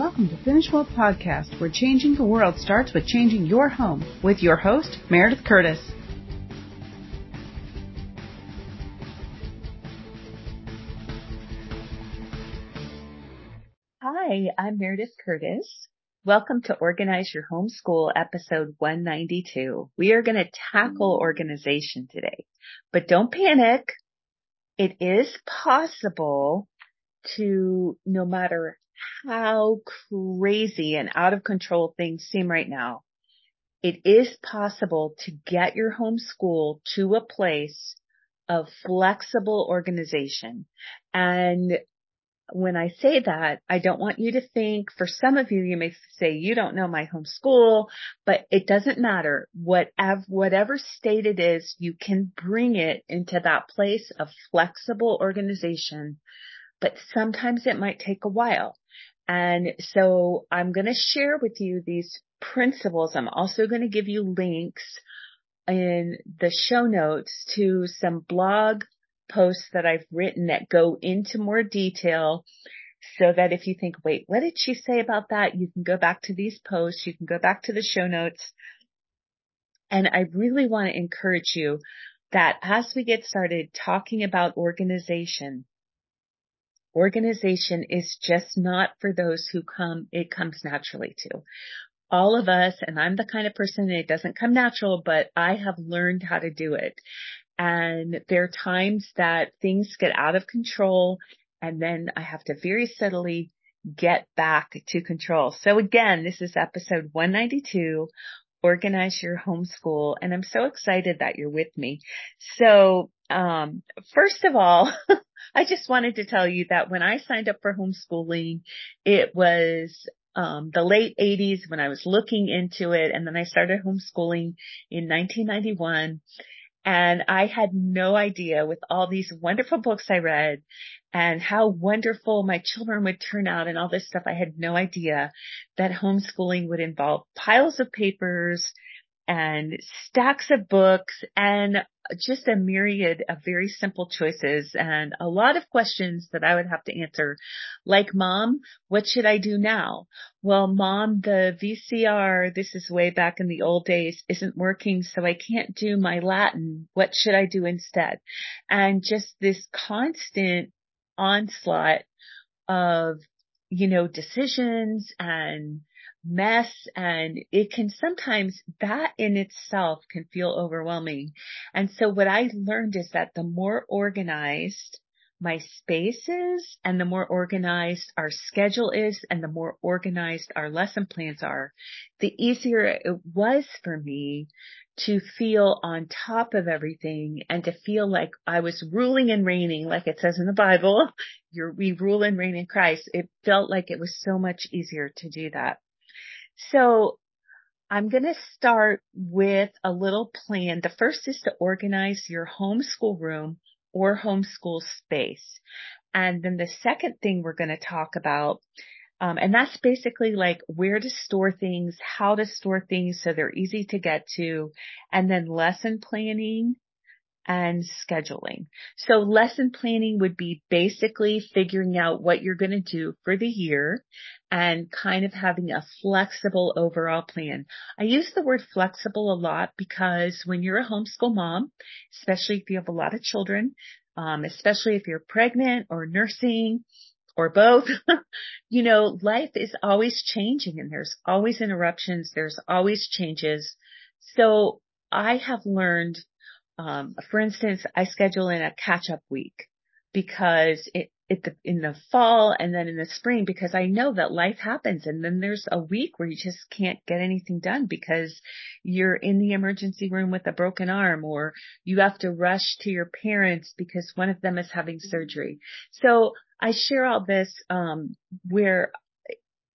Welcome to Finish Well Podcast, where changing the world starts with changing your home, with your host, Meredith Curtis. Hi, I'm Meredith Curtis. Welcome to Organize Your Homeschool episode 192. We are going to tackle organization today, but don't panic. It is possible to, no matter how crazy and out of control things seem right now, it is possible to get your homeschool to a place of flexible organization. And when I say that, I don't want you to think, for some of you, you may say, you don't know my homeschool, but it doesn't matter. Whatever, whatever state it is, you can bring it into that place of flexible organization, but sometimes it might take a while. And so I'm going to share with you these principles. I'm also going to give you links in the show notes to some blog posts that I've written that go into more detail so that if you think, wait, what did she say about that? You can go back to these posts. You can go back to the show notes. And I really want to encourage you that as we get started talking about organization, organization is just not for those who come, it comes naturally to. All of us, and I'm the kind of person that it doesn't come natural, but I have learned how to do it. And there are times that things get out of control and then I have to very subtly get back to control. So again, this is episode 192, organize your homeschool. And I'm so excited that you're with me. So, um, first of all, I just wanted to tell you that when I signed up for homeschooling, it was um, the late 80s when I was looking into it, and then I started homeschooling in 1991. And I had no idea with all these wonderful books I read and how wonderful my children would turn out and all this stuff. I had no idea that homeschooling would involve piles of papers and stacks of books and just a myriad of very simple choices and a lot of questions that I would have to answer. Like, mom, what should I do now? Well, mom, the VCR, this is way back in the old days, isn't working, so I can't do my Latin. What should I do instead? And just this constant onslaught of, you know, decisions and mess and it can sometimes that in itself can feel overwhelming. And so what I learned is that the more organized my space is and the more organized our schedule is and the more organized our lesson plans are, the easier it was for me to feel on top of everything and to feel like I was ruling and reigning, like it says in the Bible. You're, we rule and reign in Christ. It felt like it was so much easier to do that. So I'm going to start with a little plan. The first is to organize your homeschool room or homeschool space. And then the second thing we're going to talk about, um, and that's basically like where to store things, how to store things so they're easy to get to, and then lesson planning and scheduling. So lesson planning would be basically figuring out what you're going to do for the year and kind of having a flexible overall plan. I use the word flexible a lot because when you're a homeschool mom, especially if you have a lot of children, um, especially if you're pregnant or nursing or both, you know, life is always changing and there's always interruptions. There's always changes. So I have learned um, for instance, I schedule in a catch up week because it, it, in the fall and then in the spring because I know that life happens and then there's a week where you just can't get anything done because you're in the emergency room with a broken arm or you have to rush to your parents because one of them is having surgery. So I share all this um, where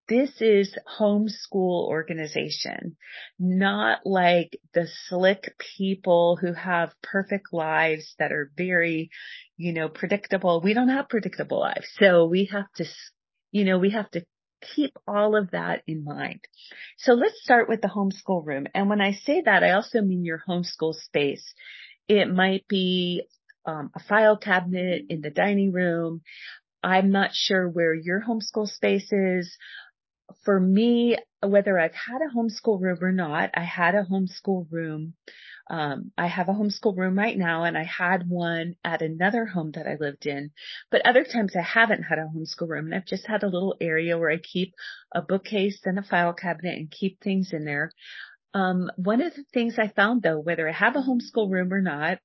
this is homeschool organization, not like the slick people who have perfect lives that are very, you know, predictable. We don't have predictable lives. So we have to, you know, we have to keep all of that in mind. So let's start with the homeschool room. And when I say that, I also mean your homeschool space. It might be um, a file cabinet in the dining room. I'm not sure where your homeschool space is. For me, whether I've had a homeschool room or not, I had a homeschool room. Um, I have a homeschool room right now and I had one at another home that I lived in, but other times I haven't had a homeschool room and I've just had a little area where I keep a bookcase and a file cabinet and keep things in there. Um, one of the things I found though, whether I have a homeschool room or not,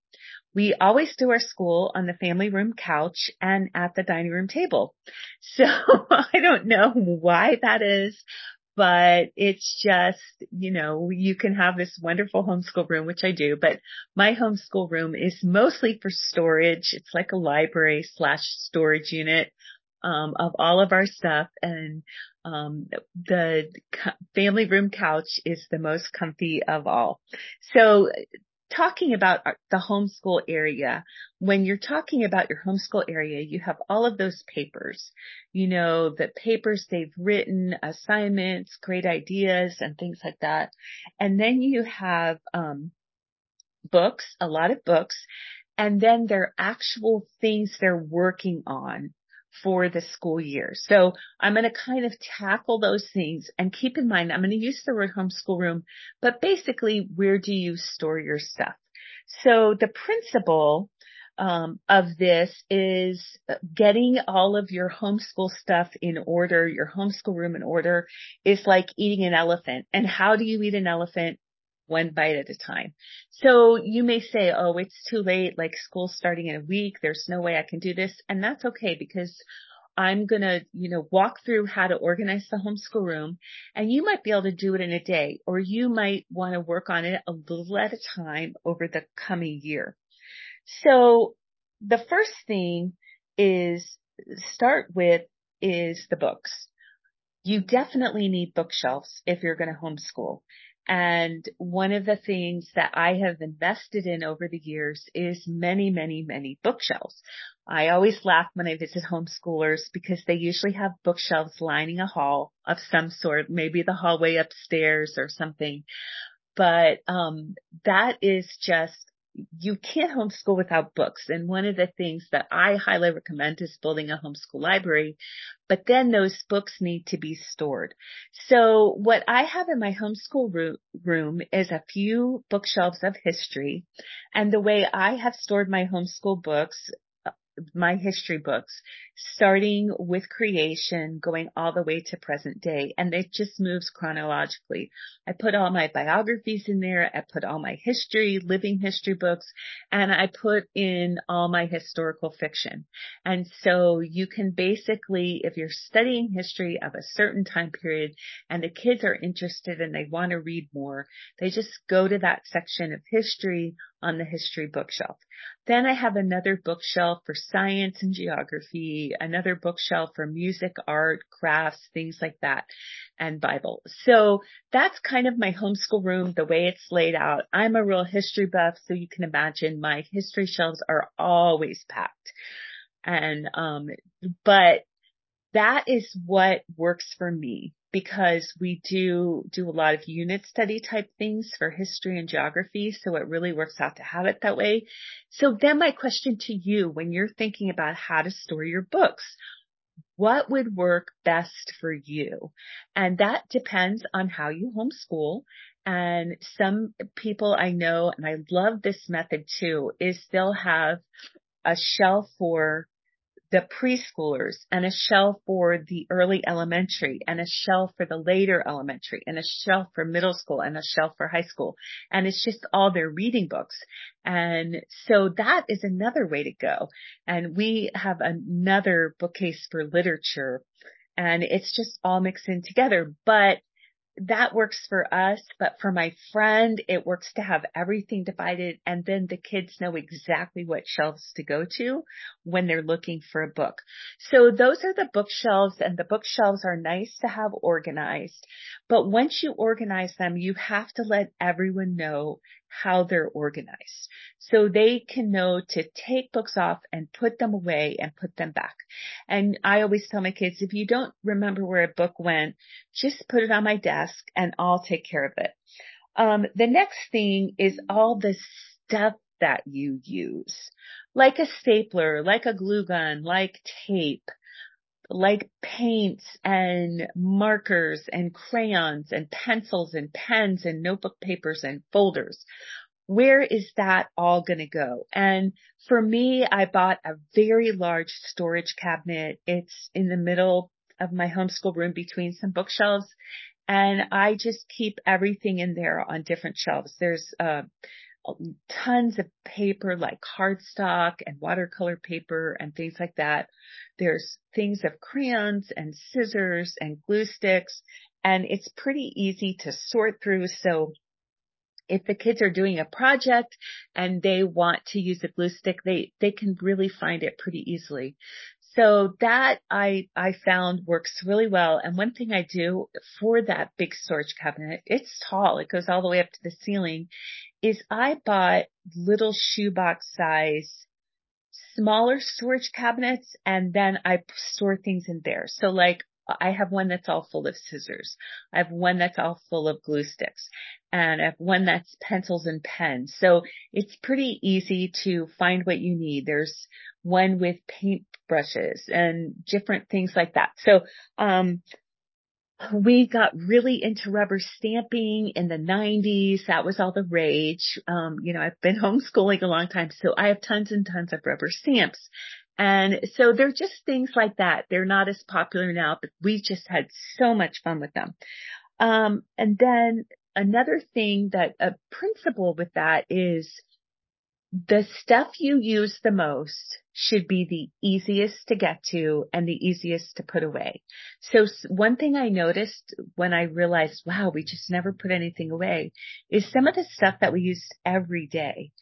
we always do our school on the family room couch and at the dining room table. So I don't know why that is, but it's just, you know, you can have this wonderful homeschool room, which I do, but my homeschool room is mostly for storage. It's like a library slash storage unit. Um, of all of our stuff and um, the family room couch is the most comfy of all. So talking about the homeschool area, when you're talking about your homeschool area, you have all of those papers, you know, the papers they've written, assignments, great ideas and things like that. And then you have, um, books, a lot of books, and then their actual things they're working on for the school year. So I'm going to kind of tackle those things and keep in mind, I'm going to use the word homeschool room, but basically where do you store your stuff? So the principle um, of this is getting all of your homeschool stuff in order, your homeschool room in order is like eating an elephant. And how do you eat an elephant? One bite at a time. So you may say, oh, it's too late, like school's starting in a week, there's no way I can do this. And that's okay because I'm going to, you know, walk through how to organize the homeschool room and you might be able to do it in a day or you might want to work on it a little at a time over the coming year. So the first thing is start with is the books. You definitely need bookshelves if you're going to homeschool. And one of the things that I have invested in over the years is many, many, many bookshelves. I always laugh when I visit homeschoolers because they usually have bookshelves lining a hall of some sort, maybe the hallway upstairs or something. But um, that is just you can't homeschool without books. And one of the things that I highly recommend is building a homeschool library, but then those books need to be stored. So what I have in my homeschool room is a few bookshelves of history. And the way I have stored my homeschool books my history books, starting with creation, going all the way to present day. And it just moves chronologically. I put all my biographies in there. I put all my history, living history books, and I put in all my historical fiction. And so you can basically, if you're studying history of a certain time period and the kids are interested and they want to read more, they just go to that section of history on the history bookshelf. Then I have another bookshelf for science and geography, another bookshelf for music, art, crafts, things like that, and Bible. So that's kind of my homeschool room, the way it's laid out. I'm a real history buff, so you can imagine my history shelves are always packed. And, um, but that is what works for me because we do do a lot of unit study type things for history and geography. So it really works out to have it that way. So then my question to you, when you're thinking about how to store your books, what would work best for you? And that depends on how you homeschool. And some people I know, and I love this method too, is they'll have a shelf for the preschoolers and a shelf for the early elementary and a shelf for the later elementary and a shelf for middle school and a shelf for high school. And it's just all their reading books. And so that is another way to go. And we have another bookcase for literature and it's just all mixed in together. But that works for us, but for my friend, it works to have everything divided and then the kids know exactly what shelves to go to when they're looking for a book. So those are the bookshelves and the bookshelves are nice to have organized, but once you organize them, you have to let everyone know how they're organized. So they can know to take books off and put them away and put them back. And I always tell my kids, if you don't remember where a book went, just put it on my desk and I'll take care of it. Um, the next thing is all the stuff that you use, like a stapler, like a glue gun, like tape, like paints and markers and crayons and pencils and pens and notebook papers and folders. Where is that all going to go? And for me, I bought a very large storage cabinet. It's in the middle of my homeschool room between some bookshelves and I just keep everything in there on different shelves. There's, uh, tons of paper like cardstock and watercolor paper and things like that. There's things of crayons and scissors and glue sticks and it's pretty easy to sort through. So if the kids are doing a project and they want to use a glue stick, they, they can really find it pretty easily. So that I, I found works really well. And one thing I do for that big storage cabinet, it's tall. It goes all the way up to the ceiling is I bought little shoebox size smaller storage cabinets and then I store things in there. So like I have one that's all full of scissors. I have one that's all full of glue sticks and I have one that's pencils and pens. So it's pretty easy to find what you need. There's one with paint brushes and different things like that. So, um, we got really into rubber stamping in the 90s. That was all the rage. Um, you know, I've been homeschooling a long time, so I have tons and tons of rubber stamps. And so they're just things like that. They're not as popular now, but we just had so much fun with them. Um, and then another thing that a principle with that is the stuff you use the most should be the easiest to get to and the easiest to put away. So one thing I noticed when I realized, wow, we just never put anything away is some of the stuff that we use every day.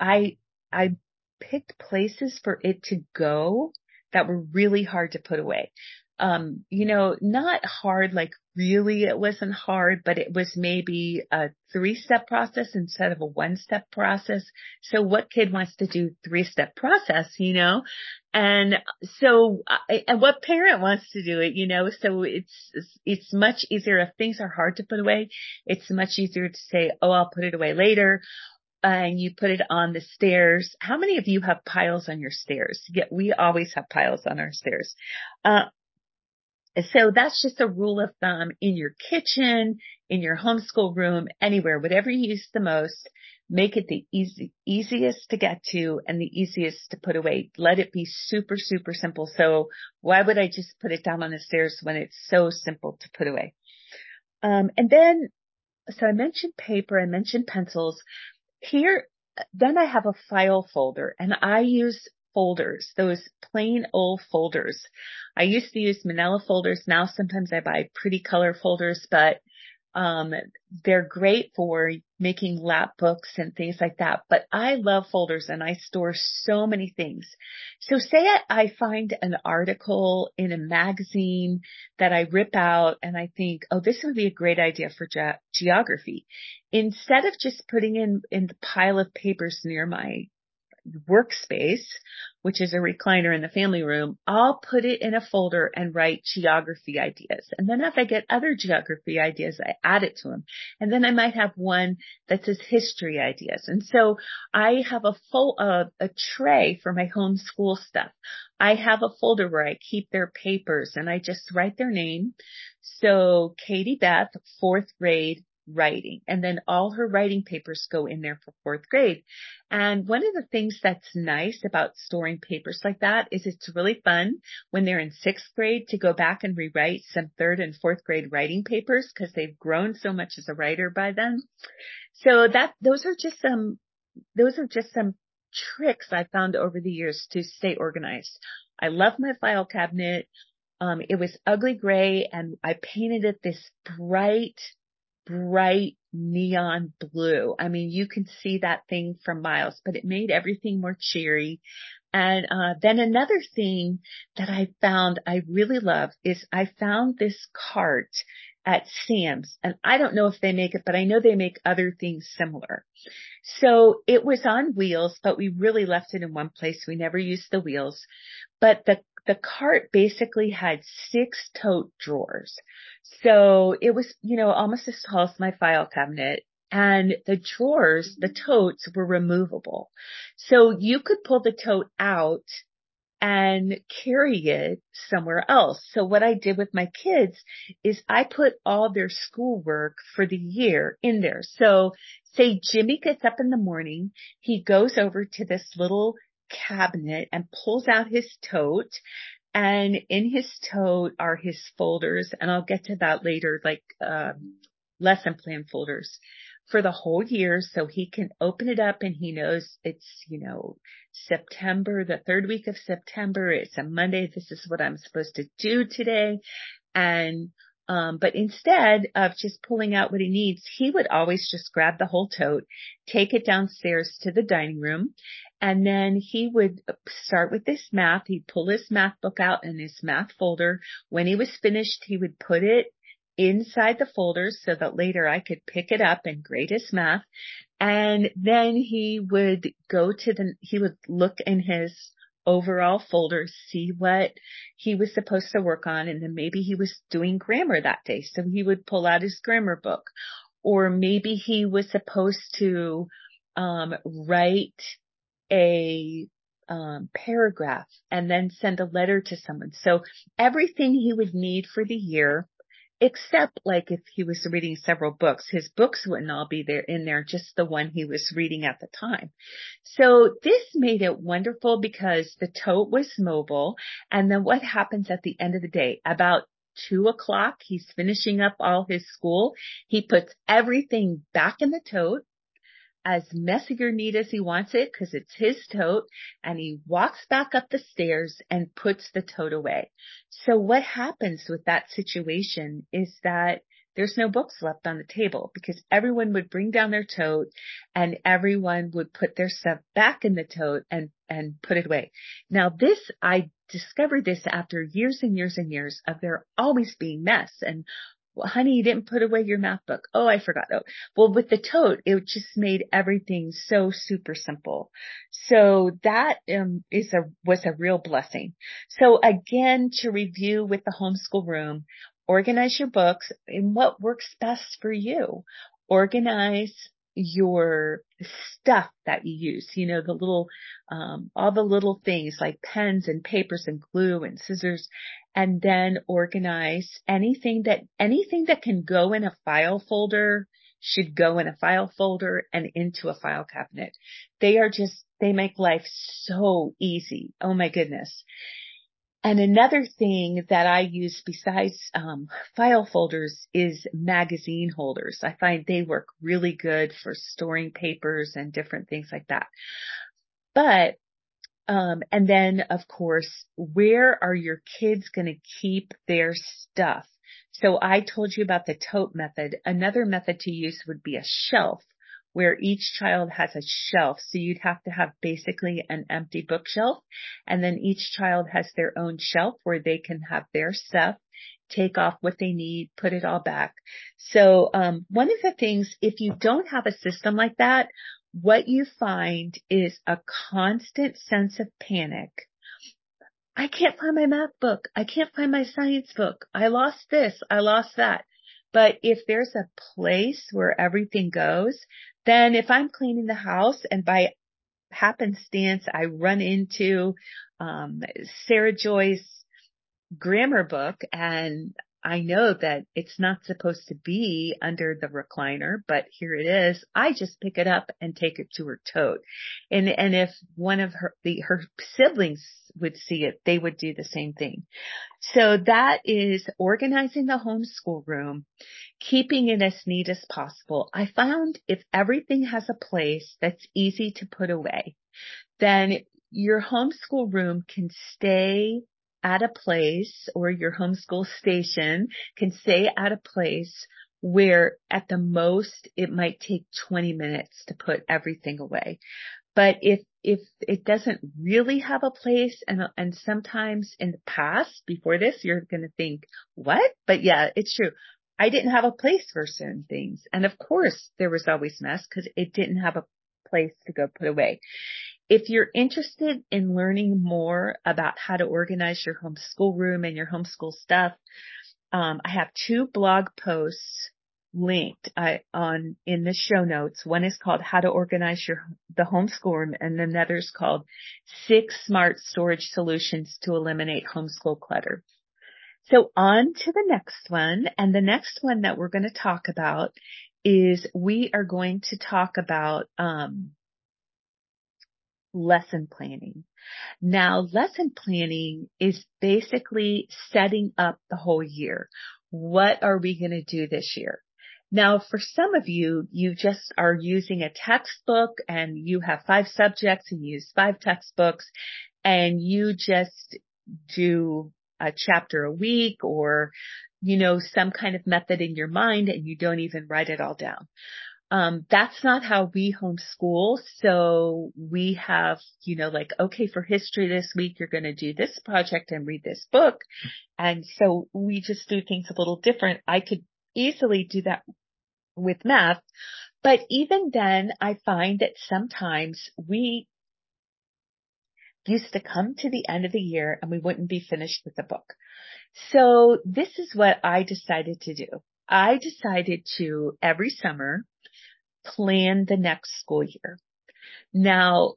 I, I picked places for it to go that were really hard to put away um, you know, not hard, like really it wasn't hard, but it was maybe a three step process instead of a one step process. So what kid wants to do three step process, you know? And so, and what parent wants to do it, you know? So it's, it's much easier if things are hard to put away. It's much easier to say, oh, I'll put it away later and you put it on the stairs. How many of you have piles on your stairs? Yeah, we always have piles on our stairs. Uh, so that's just a rule of thumb in your kitchen, in your homeschool room, anywhere, whatever you use the most, make it the easy, easiest to get to and the easiest to put away. Let it be super, super simple. So why would I just put it down on the stairs when it's so simple to put away? Um, and then, so I mentioned paper, I mentioned pencils. Here, then I have a file folder and I use folders, those plain old folders. I used to use manila folders. Now sometimes I buy pretty color folders, but um, they're great for making lap books and things like that. But I love folders and I store so many things. So say I find an article in a magazine that I rip out and I think, oh, this would be a great idea for ge- geography. Instead of just putting in, in the pile of papers near my workspace, which is a recliner in the family room, I'll put it in a folder and write geography ideas. And then if I get other geography ideas, I add it to them. And then I might have one that says history ideas. And so I have a full, uh, a tray for my homeschool stuff. I have a folder where I keep their papers and I just write their name. So Katie Beth, fourth grade, writing. And then all her writing papers go in there for fourth grade. And one of the things that's nice about storing papers like that is it's really fun when they're in sixth grade to go back and rewrite some third and fourth grade writing papers because they've grown so much as a writer by then. So that, those are just some, those are just some tricks I found over the years to stay organized. I love my file cabinet. Um, it was ugly gray and I painted it this bright bright neon blue. I mean, you can see that thing from miles, but it made everything more cheery. And uh, then another thing that I found I really love is I found this cart at Sam's and I don't know if they make it, but I know they make other things similar. So it was on wheels, but we really left it in one place. We never used the wheels, but the the cart basically had six tote drawers. So it was, you know, almost as tall as my file cabinet. And the drawers, the totes were removable. So you could pull the tote out and carry it somewhere else. So what I did with my kids is I put all their schoolwork for the year in there. So say Jimmy gets up in the morning, he goes over to this little cabinet and pulls out his tote and in his tote are his folders and I'll get to that later, like, um, lesson plan folders for the whole year so he can open it up and he knows it's, you know, September, the third week of September. It's a Monday. This is what I'm supposed to do today. And, um, but instead of just pulling out what he needs, he would always just grab the whole tote, take it downstairs to the dining room, and then he would start with this math. He'd pull his math book out in his math folder. When he was finished, he would put it inside the folders so that later I could pick it up and grade his math. And then he would go to the, he would look in his overall folder, see what he was supposed to work on. And then maybe he was doing grammar that day. So he would pull out his grammar book or maybe he was supposed to, um, write a um, paragraph and then send a letter to someone. So everything he would need for the year, except like if he was reading several books, his books wouldn't all be there in there, just the one he was reading at the time. So this made it wonderful because the tote was mobile. And then what happens at the end of the day? About two o'clock, he's finishing up all his school. He puts everything back in the tote as messy or neat as he wants it because it's his tote and he walks back up the stairs and puts the tote away. So what happens with that situation is that there's no books left on the table because everyone would bring down their tote and everyone would put their stuff back in the tote and, and put it away. Now this, I discovered this after years and years and years of there always being mess and well, honey, you didn't put away your math book. Oh, I forgot. Oh, well, with the tote, it just made everything so super simple. So that um, is a was a real blessing. So again, to review with the homeschool room, organize your books and what works best for you. Organize your stuff that you use, you know, the little, um, all the little things like pens and papers and glue and scissors and then organize anything that, anything that can go in a file folder should go in a file folder and into a file cabinet. They are just, they make life so easy. Oh my goodness. And another thing that I use besides um, file folders is magazine holders. I find they work really good for storing papers and different things like that. But um, and then of course, where are your kids going to keep their stuff? So I told you about the tote method. Another method to use would be a shelf where each child has a shelf. So you'd have to have basically an empty bookshelf and then each child has their own shelf where they can have their stuff take off what they need, put it all back. So um, one of the things, if you don't have a system like that, what you find is a constant sense of panic. I can't find my math book. I can't find my science book. I lost this. I lost that. But if there's a place where everything goes, then if I'm cleaning the house and by happenstance I run into um, Sarah Joy's grammar book and I know that it's not supposed to be under the recliner, but here it is. I just pick it up and take it to her tote. And, and if one of her, the, her siblings would see it, they would do the same thing. So that is organizing the homeschool room, keeping it as neat as possible. I found if everything has a place that's easy to put away, then your homeschool room can stay at a place or your homeschool station can stay at a place where at the most it might take 20 minutes to put everything away. But if, if it doesn't really have a place and, and sometimes in the past before this, you're going to think, what? But yeah, it's true. I didn't have a place for certain things. And of course there was always mess because it didn't have a place to go put away. If you're interested in learning more about how to organize your homeschool room and your homeschool stuff, um, I have two blog posts linked uh, on in the show notes. One is called How to Organize Your the Homeschool Room, and another is called Six Smart Storage Solutions to Eliminate Homeschool Clutter. So on to the next one, and the next one that we're going to talk about is we are going to talk about um, lesson planning. Now, lesson planning is basically setting up the whole year. What are we going to do this year? Now, for some of you, you just are using a textbook and you have five subjects and you use five textbooks and you just do a chapter a week or, you know, some kind of method in your mind and you don't even write it all down. Um, that's not how we homeschool. So we have, you know, like, okay, for history this week, you're going to do this project and read this book. And so we just do things a little different. I could easily do that with math. But even then, I find that sometimes we used to come to the end of the year and we wouldn't be finished with the book. So this is what I decided to do. I decided to every summer plan the next school year. Now,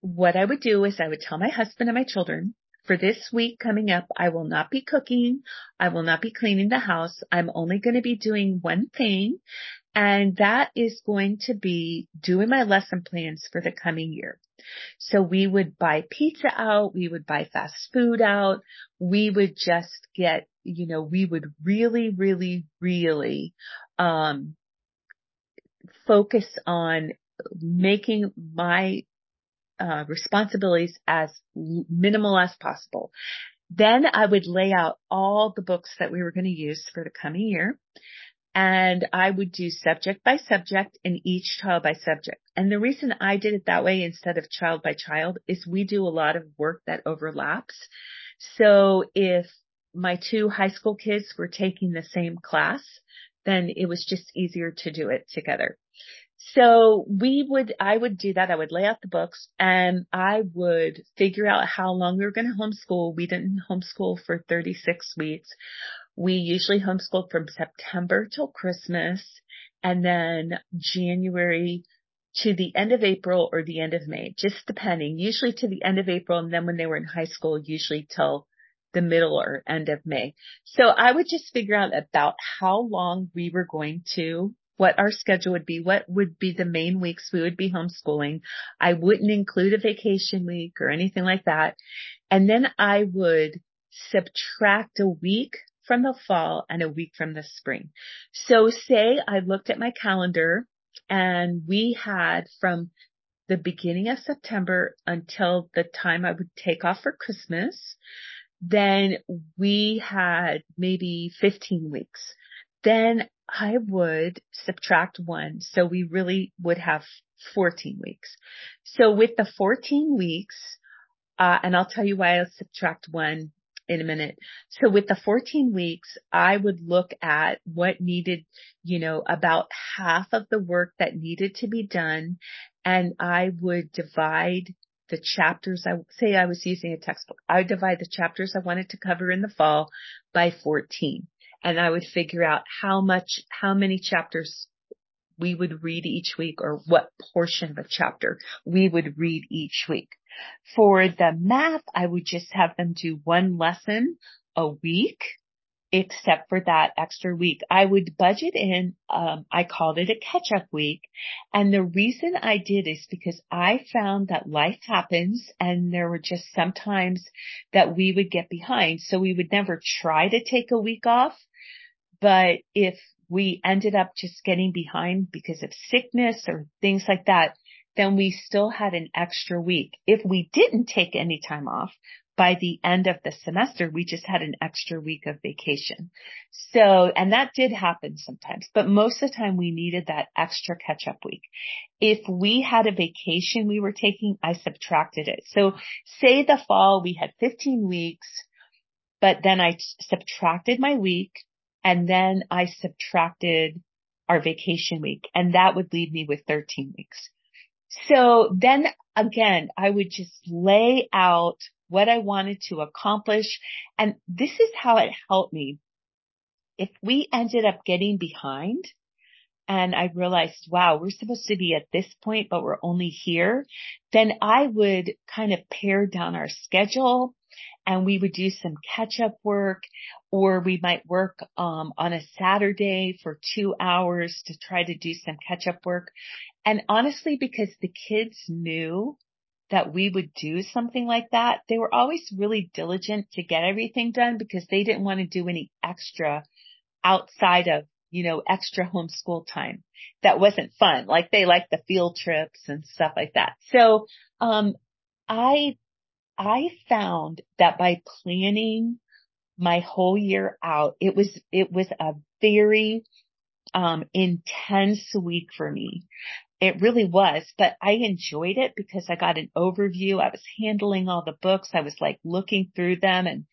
what I would do is I would tell my husband and my children, for this week coming up, I will not be cooking. I will not be cleaning the house. I'm only going to be doing one thing. And that is going to be doing my lesson plans for the coming year. So we would buy pizza out. We would buy fast food out. We would just get, you know, we would really, really, really, um, focus on making my uh, responsibilities as minimal as possible. Then I would lay out all the books that we were going to use for the coming year. And I would do subject by subject and each child by subject. And the reason I did it that way instead of child by child is we do a lot of work that overlaps. So if my two high school kids were taking the same class, then it was just easier to do it together. So we would, I would do that. I would lay out the books and I would figure out how long we were going to homeschool. We didn't homeschool for 36 weeks. We usually homeschooled from September till Christmas and then January to the end of April or the end of May, just depending, usually to the end of April. And then when they were in high school, usually till the middle or end of May. So I would just figure out about how long we were going to what our schedule would be, what would be the main weeks we would be homeschooling. I wouldn't include a vacation week or anything like that. And then I would subtract a week from the fall and a week from the spring. So say I looked at my calendar and we had from the beginning of September until the time I would take off for Christmas, then we had maybe 15 weeks. Then I would subtract one. So we really would have 14 weeks. So with the 14 weeks, uh, and I'll tell you why I subtract one in a minute. So with the 14 weeks, I would look at what needed, you know, about half of the work that needed to be done. And I would divide the chapters. I say I was using a textbook. I would divide the chapters I wanted to cover in the fall by 14 and I would figure out how much, how many chapters we would read each week or what portion of a chapter we would read each week. For the math, I would just have them do one lesson a week except for that extra week. I would budget in, um, I called it a catch up week. And the reason I did is because I found that life happens and there were just sometimes that we would get behind. So we would never try to take a week off. But if we ended up just getting behind because of sickness or things like that, then we still had an extra week. If we didn't take any time off, by the end of the semester, we just had an extra week of vacation. So, and that did happen sometimes, but most of the time we needed that extra catch up week. If we had a vacation we were taking, I subtracted it. So say the fall we had 15 weeks, but then I subtracted my week and then I subtracted our vacation week and that would leave me with 13 weeks. So then again, I would just lay out what I wanted to accomplish. And this is how it helped me. If we ended up getting behind, and I realized, wow, we're supposed to be at this point, but we're only here, then I would kind of pare down our schedule and we would do some catch up work or we might work um, on a Saturday for two hours to try to do some catch up work. And honestly, because the kids knew that we would do something like that, they were always really diligent to get everything done because they didn't want to do any extra outside of, you know, extra homeschool time. That wasn't fun. Like they liked the field trips and stuff like that. So, um, I, I found that by planning my whole year out, it was, it was a very, um, intense week for me. It really was, but I enjoyed it because I got an overview. I was handling all the books. I was like looking through them and,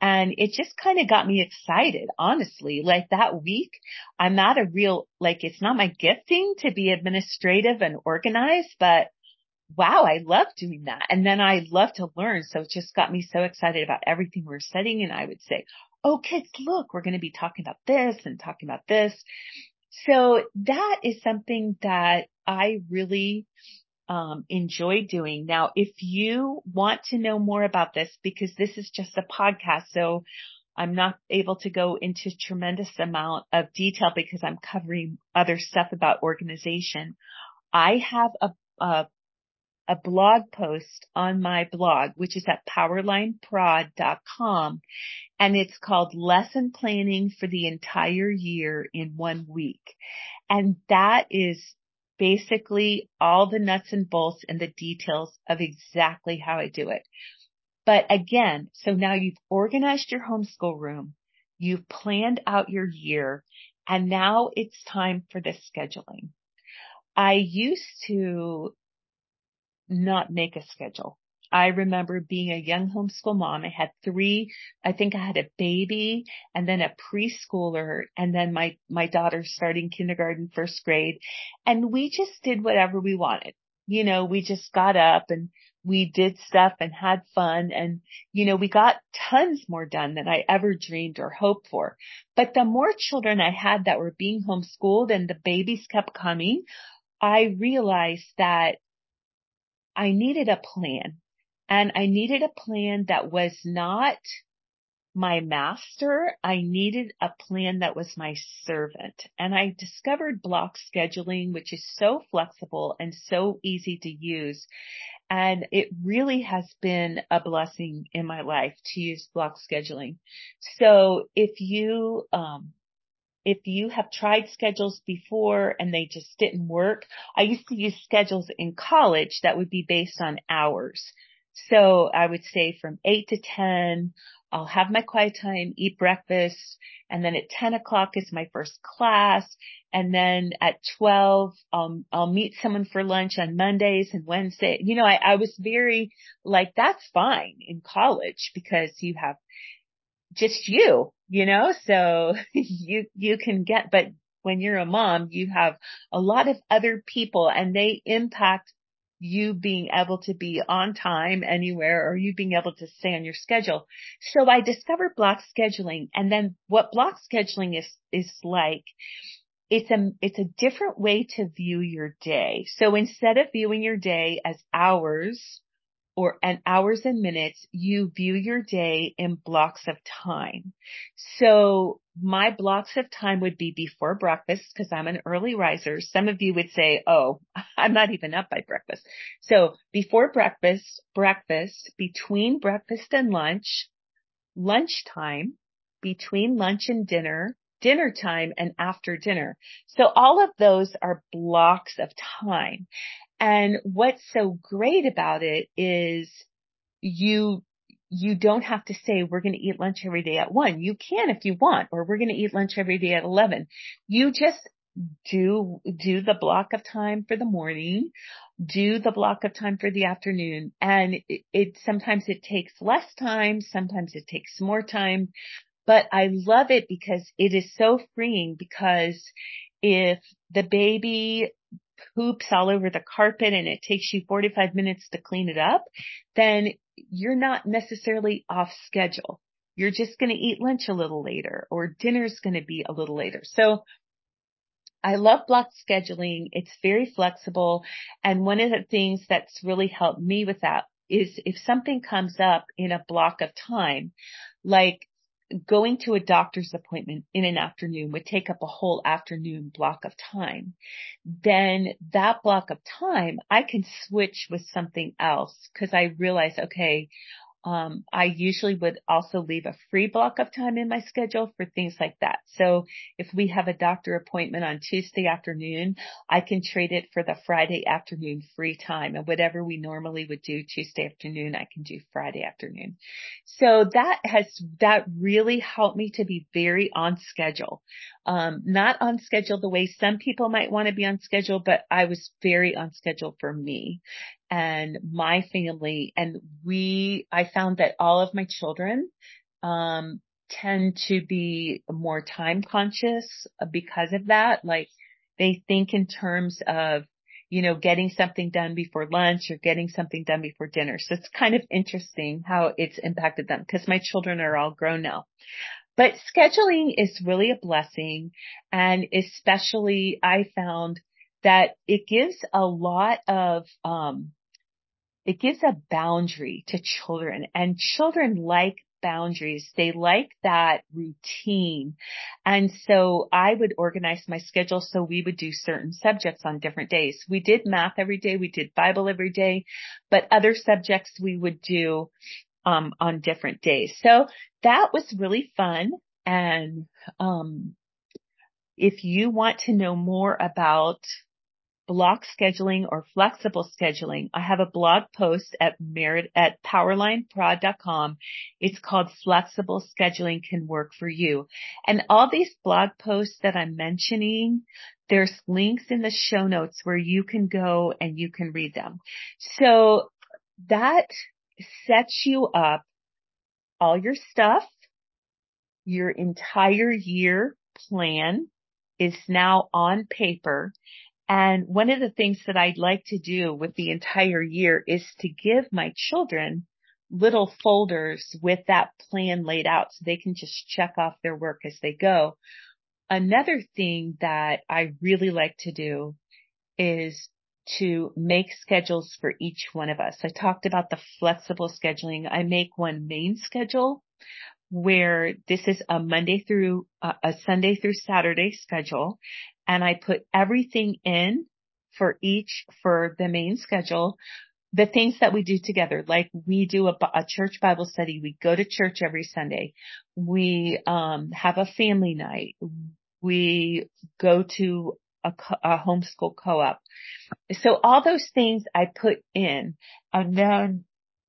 and it just kind of got me excited, honestly. Like that week, I'm not a real, like it's not my gifting to be administrative and organized, but wow, I love doing that. And then I love to learn. So it just got me so excited about everything we're studying. And I would say, Oh, kids, look, we're going to be talking about this and talking about this. So that is something that I really um, enjoy doing. Now, if you want to know more about this, because this is just a podcast, so I'm not able to go into tremendous amount of detail because I'm covering other stuff about organization. I have a, a, a blog post on my blog, which is at powerlineprod.com and it's called lesson planning for the entire year in one week. And that is basically all the nuts and bolts and the details of exactly how I do it. But again, so now you've organized your homeschool room, you've planned out your year, and now it's time for the scheduling. I used to not make a schedule. I remember being a young homeschool mom. I had three, I think I had a baby and then a preschooler and then my, my daughter starting kindergarten, first grade. And we just did whatever we wanted. You know, we just got up and we did stuff and had fun and, you know, we got tons more done than I ever dreamed or hoped for. But the more children I had that were being homeschooled and the babies kept coming, I realized that I needed a plan. And I needed a plan that was not my master. I needed a plan that was my servant. And I discovered block scheduling, which is so flexible and so easy to use. And it really has been a blessing in my life to use block scheduling. So if you, um, if you have tried schedules before and they just didn't work, I used to use schedules in college that would be based on hours. So I would say from eight to 10, I'll have my quiet time, eat breakfast, and then at 10 o'clock is my first class. And then at 12, um, I'll meet someone for lunch on Mondays and Wednesday. You know, I, I was very like, that's fine in college because you have just you, you know, so you, you can get, but when you're a mom, you have a lot of other people and they impact you being able to be on time anywhere or you being able to stay on your schedule. So I discovered block scheduling and then what block scheduling is, is like, it's a, it's a different way to view your day. So instead of viewing your day as hours or and hours and minutes, you view your day in blocks of time. So my blocks of time would be before breakfast because I'm an early riser. Some of you would say, Oh, I'm not even up by breakfast. So before breakfast, breakfast, between breakfast and lunch, lunchtime, between lunch and dinner, dinner time and after dinner. So all of those are blocks of time. And what's so great about it is you you don't have to say we're going to eat lunch every day at one. You can if you want, or we're going to eat lunch every day at 11. You just do, do the block of time for the morning, do the block of time for the afternoon. And it, it sometimes it takes less time. Sometimes it takes more time, but I love it because it is so freeing because if the baby poops all over the carpet and it takes you 45 minutes to clean it up, then you're not necessarily off schedule. You're just going to eat lunch a little later or dinner's going to be a little later. So I love block scheduling. It's very flexible. And one of the things that's really helped me with that is if something comes up in a block of time, like going to a doctor's appointment in an afternoon would take up a whole afternoon block of time, then that block of time I can switch with something else because I realize, okay, um, I usually would also leave a free block of time in my schedule for things like that. So if we have a doctor appointment on Tuesday afternoon, I can trade it for the Friday afternoon free time and whatever we normally would do Tuesday afternoon, I can do Friday afternoon. So that has, that really helped me to be very on schedule. Um, not on schedule the way some people might want to be on schedule, but I was very on schedule for me and my family. And we, I found that all of my children, um, tend to be more time conscious because of that. Like they think in terms of, you know, getting something done before lunch or getting something done before dinner. So it's kind of interesting how it's impacted them because my children are all grown now. But scheduling is really a blessing. And especially I found that it gives a lot of, um, it gives a boundary to children and children like boundaries. They like that routine. And so I would organize my schedule so we would do certain subjects on different days. We did math every day. We did Bible every day, but other subjects we would do um, on different days. So that was really fun. And, um, if you want to know more about block scheduling or flexible scheduling, I have a blog post at merit at powerlineprod.com. It's called flexible scheduling can work for you. And all these blog posts that I'm mentioning, there's links in the show notes where you can go and you can read them. So that sets you up all your stuff, your entire year plan is now on paper and one of the things that I'd like to do with the entire year is to give my children little folders with that plan laid out so they can just check off their work as they go. Another thing that I really like to do is to make schedules for each one of us. I talked about the flexible scheduling. I make one main schedule where this is a Monday through uh, a Sunday through Saturday schedule and I put everything in for each for the main schedule the things that we do together, like we do a, a, church Bible study, we go to church every Sunday, we um, have a family night, we go to a, a homeschool co-op. So all those things I put in, and then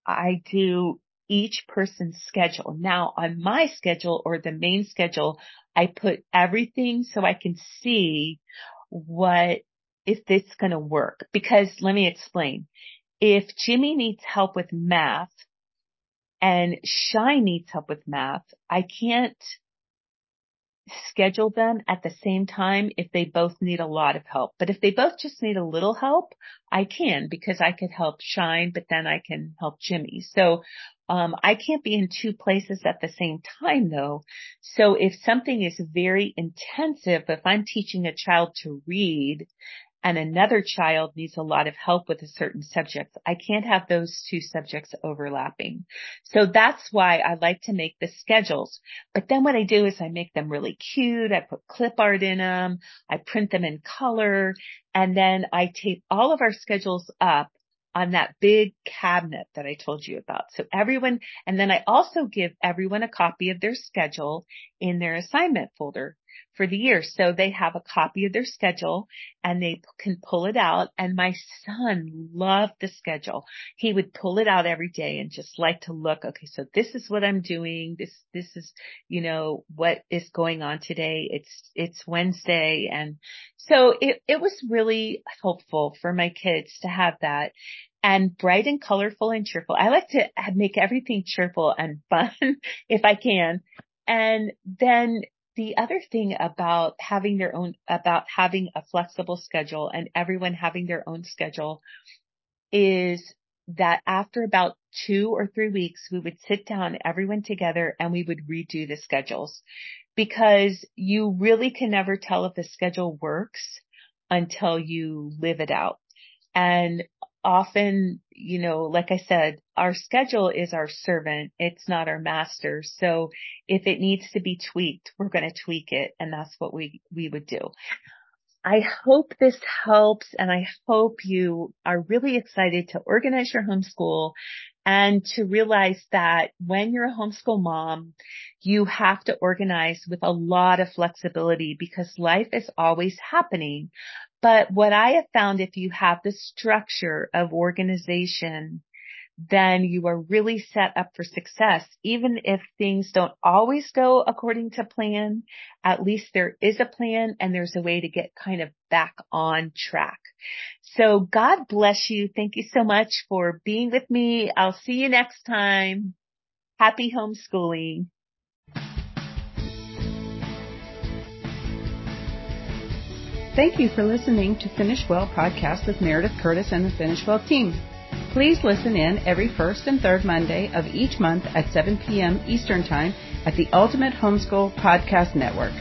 I do each person's schedule. Now on my schedule or the main schedule, I put everything so I can see what, if this is going to work. Because let me explain. If Jimmy needs help with math and Shine needs help with math, I can't schedule them at the same time if they both need a lot of help. But if they both just need a little help, I can because I could help Shine, but then I can help Jimmy. So, um, I can't be in two places at the same time though. So if something is very intensive, if I'm teaching a child to read and another child needs a lot of help with a certain subject. I can't have those two subjects overlapping. So that's why I like to make the schedules. But then what I do is I make them really cute. I put clip art in them. I print them in color and then I tape all of our schedules up on that big cabinet that I told you about. So everyone, and then I also give everyone a copy of their schedule in their assignment folder for the year. So they have a copy of their schedule and they can pull it out. And my son loved the schedule. He would pull it out every day and just like to look, okay, so this is what I'm doing. This, this is, you know, what is going on today. It's, it's Wednesday. And so it, it was really helpful for my kids to have that and bright and colorful and cheerful. I like to make everything cheerful and fun if I can. And then the other thing about having their own, about having a flexible schedule and everyone having their own schedule is that after about two or three weeks, we would sit down, everyone together, and we would redo the schedules because you really can never tell if the schedule works until you live it out. And often, you know, like I said, our schedule is our servant. It's not our master. So if it needs to be tweaked, we're going to tweak it. And that's what we, we would do. I hope this helps and I hope you are really excited to organize your homeschool and to realize that when you're a homeschool mom, you have to organize with a lot of flexibility because life is always happening. But what I have found if you have the structure of organization then you are really set up for success. Even if things don't always go according to plan, at least there is a plan and there's a way to get kind of back on track. So God bless you. Thank you so much for being with me. I'll see you next time. Happy homeschooling. Thank you for listening to Finish Well podcast with Meredith Curtis and the Finish Well team. Please listen in every first and third Monday of each month at 7 p.m. Eastern Time at the Ultimate Homeschool Podcast Network.